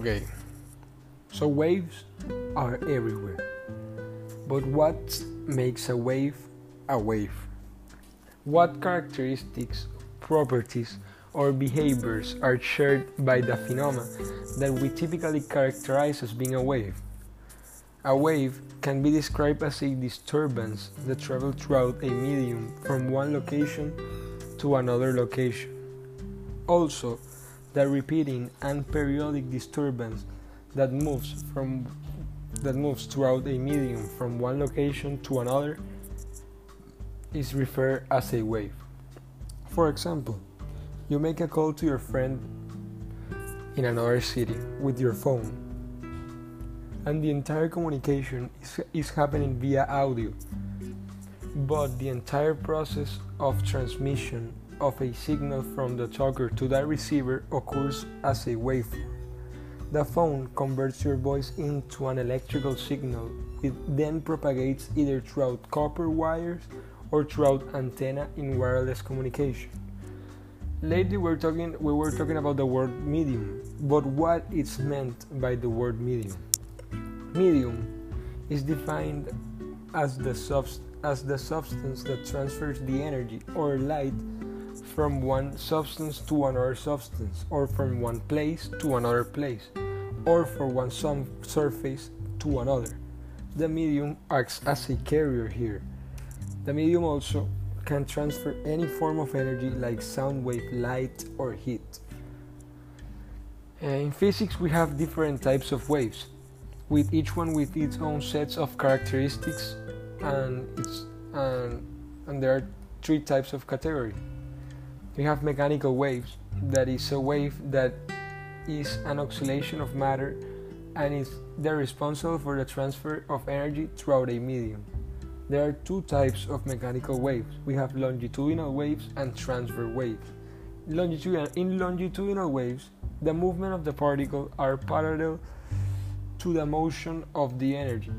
Okay, so waves are everywhere. But what makes a wave a wave? What characteristics, properties, or behaviors are shared by the phenomena that we typically characterize as being a wave? A wave can be described as a disturbance that travels throughout a medium from one location to another location. Also, the repeating and periodic disturbance that moves from that moves throughout a medium from one location to another is referred as a wave. For example, you make a call to your friend in another city with your phone, and the entire communication is, is happening via audio, but the entire process of transmission of a signal from the talker to the receiver occurs as a waveform. The phone converts your voice into an electrical signal, which then propagates either throughout copper wires or throughout antenna in wireless communication. Lately, we're talking, we were talking about the word medium, but what is meant by the word medium? Medium is defined as the, subst- as the substance that transfers the energy or light from one substance to another substance, or from one place to another place, or from one surface to another. The medium acts as a carrier here. The medium also can transfer any form of energy like sound wave, light, or heat. Uh, in physics, we have different types of waves, with each one with its own sets of characteristics, and, and, and there are three types of category we have mechanical waves that is a wave that is an oscillation of matter and is they're responsible for the transfer of energy throughout a medium. There are two types of mechanical waves. We have longitudinal waves and transverse waves. Longitudinal, in longitudinal waves, the movement of the particle are parallel to the motion of the energy.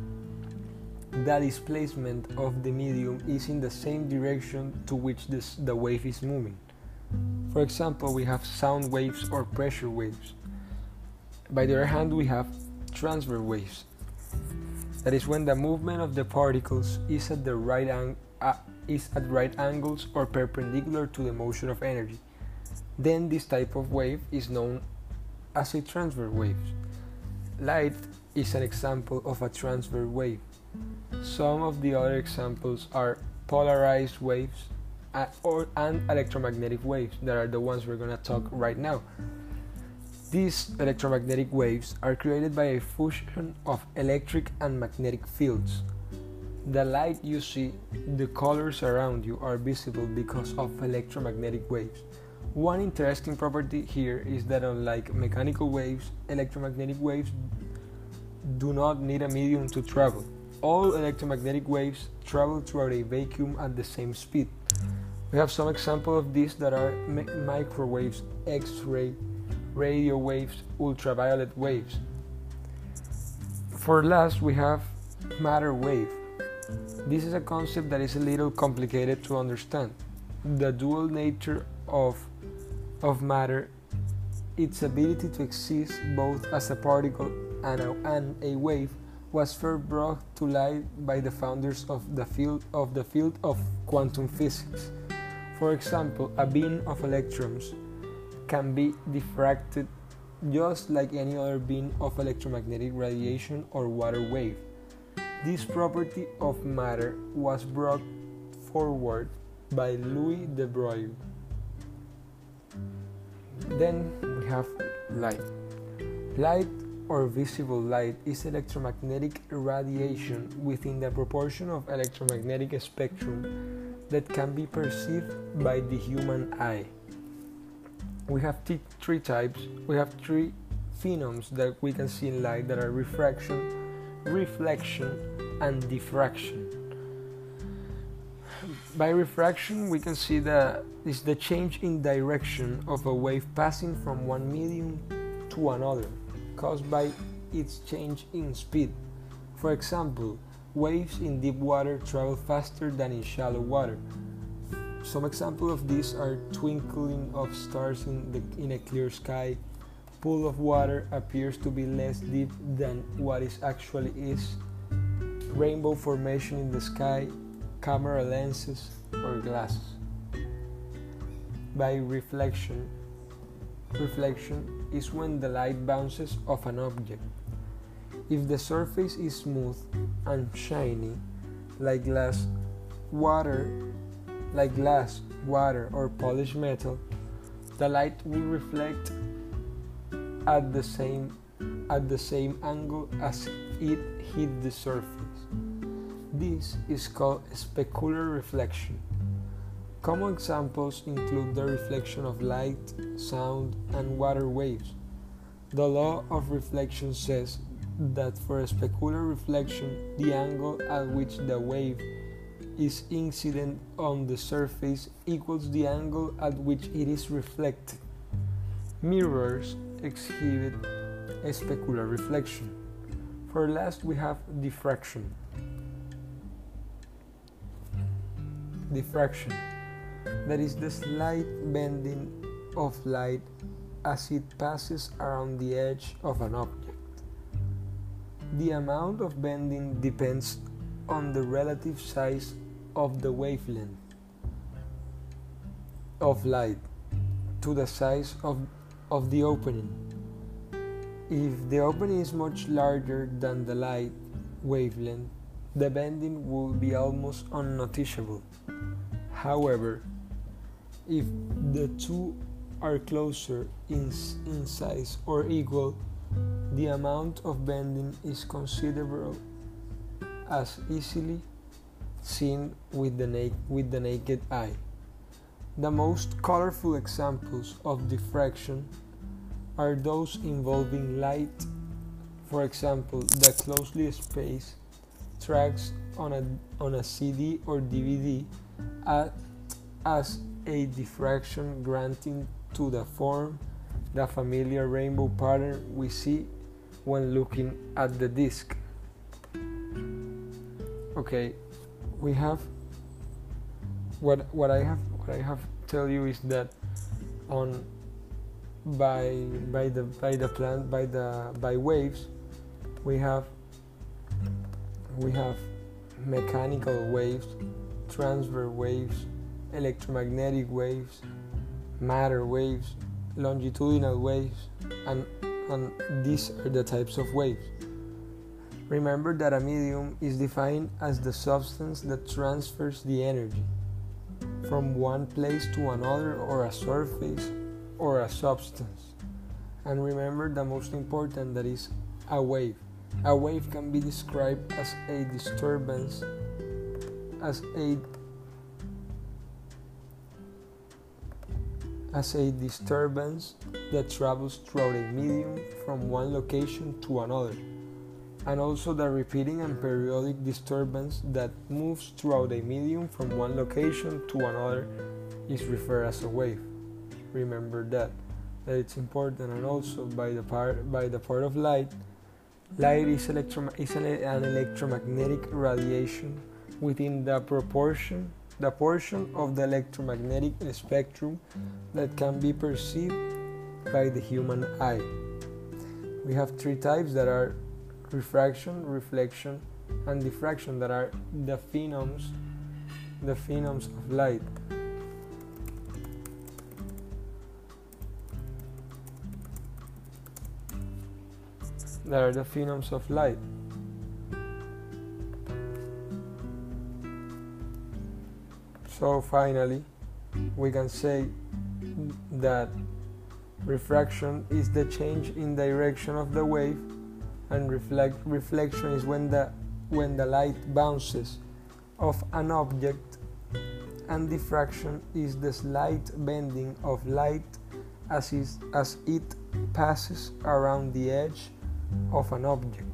The displacement of the medium is in the same direction to which this, the wave is moving. For example, we have sound waves or pressure waves. By the other hand, we have transverse waves. That is when the movement of the particles is at the right ang- uh, is at right angles or perpendicular to the motion of energy. Then this type of wave is known as a transverse wave. Light is an example of a transverse wave. Some of the other examples are polarized waves, or, and electromagnetic waves that are the ones we're going to talk right now. These electromagnetic waves are created by a fusion of electric and magnetic fields. The light you see, the colors around you are visible because of electromagnetic waves. One interesting property here is that unlike mechanical waves, electromagnetic waves do not need a medium to travel. All electromagnetic waves travel throughout a vacuum at the same speed. We have some examples of these that are microwaves, X-ray, radio waves, ultraviolet waves. For last, we have matter wave. This is a concept that is a little complicated to understand. The dual nature of, of matter, its ability to exist both as a particle and a, and a wave, was first brought to light by the founders of the field of the field of quantum physics. For example, a beam of electrons can be diffracted just like any other beam of electromagnetic radiation or water wave. This property of matter was brought forward by Louis de Broglie. Then we have light. Light or visible light is electromagnetic radiation within the proportion of electromagnetic spectrum that can be perceived by the human eye. We have t- three types, we have three phenoms that we can see in light that are refraction, reflection, and diffraction. By refraction, we can see that is the change in direction of a wave passing from one medium to another, caused by its change in speed. For example, Waves in deep water travel faster than in shallow water. Some examples of these are twinkling of stars in, the, in a clear sky, pool of water appears to be less deep than what it actually is. Rainbow formation in the sky, camera lenses, or glasses. By reflection, reflection is when the light bounces off an object. If the surface is smooth and shiny, like glass, water, like glass, water, or polished metal, the light will reflect at the same at the same angle as it hit the surface. This is called specular reflection. Common examples include the reflection of light, sound, and water waves. The law of reflection says that for a specular reflection, the angle at which the wave is incident on the surface equals the angle at which it is reflected. Mirrors exhibit a specular reflection. For last, we have diffraction. Diffraction that is the slight bending of light as it passes around the edge of an object. The amount of bending depends on the relative size of the wavelength of light to the size of, of the opening. If the opening is much larger than the light wavelength, the bending will be almost unnoticeable. However, if the two are closer in, in size or equal, the amount of bending is considerable as easily seen with the, na- with the naked eye. The most colorful examples of diffraction are those involving light, for example, the closely spaced tracks on a, on a CD or DVD as a diffraction grating to the form the familiar rainbow pattern we see when looking at the disk. Okay, we have what what I have what I have tell you is that on by by the by the plant by the by waves we have we have mechanical waves transverse waves electromagnetic waves matter waves longitudinal waves and and these are the types of waves remember that a medium is defined as the substance that transfers the energy from one place to another or a surface or a substance. And remember the most important that is a wave. A wave can be described as a disturbance as a as a disturbance that travels throughout a medium from one location to another and also the repeating and periodic disturbance that moves throughout a medium from one location to another is referred as a wave. Remember that that it's important and also by the part by the part of light light is, electro, is an electromagnetic radiation within the proportion the portion of the electromagnetic spectrum that can be perceived by the human eye. We have three types that are refraction, reflection, and diffraction that are the phenoms, the phenoms of light. That are the phenoms of light. So finally, we can say that refraction is the change in direction of the wave and reflect, reflection is when the when the light bounces off an object and diffraction is the slight bending of light as, is, as it passes around the edge of an object.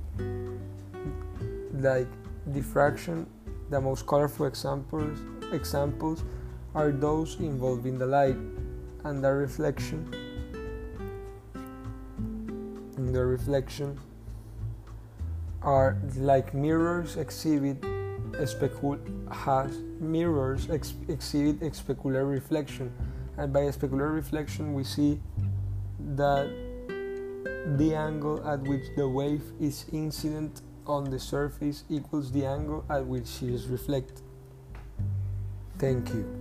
Like diffraction the most colorful examples examples are those involving the light and the reflection in the reflection are like mirrors exhibit specul has mirrors ex exhibit specular reflection and by specular reflection we see that the angle at which the wave is incident on the surface equals the angle at which it is reflected. Thank you.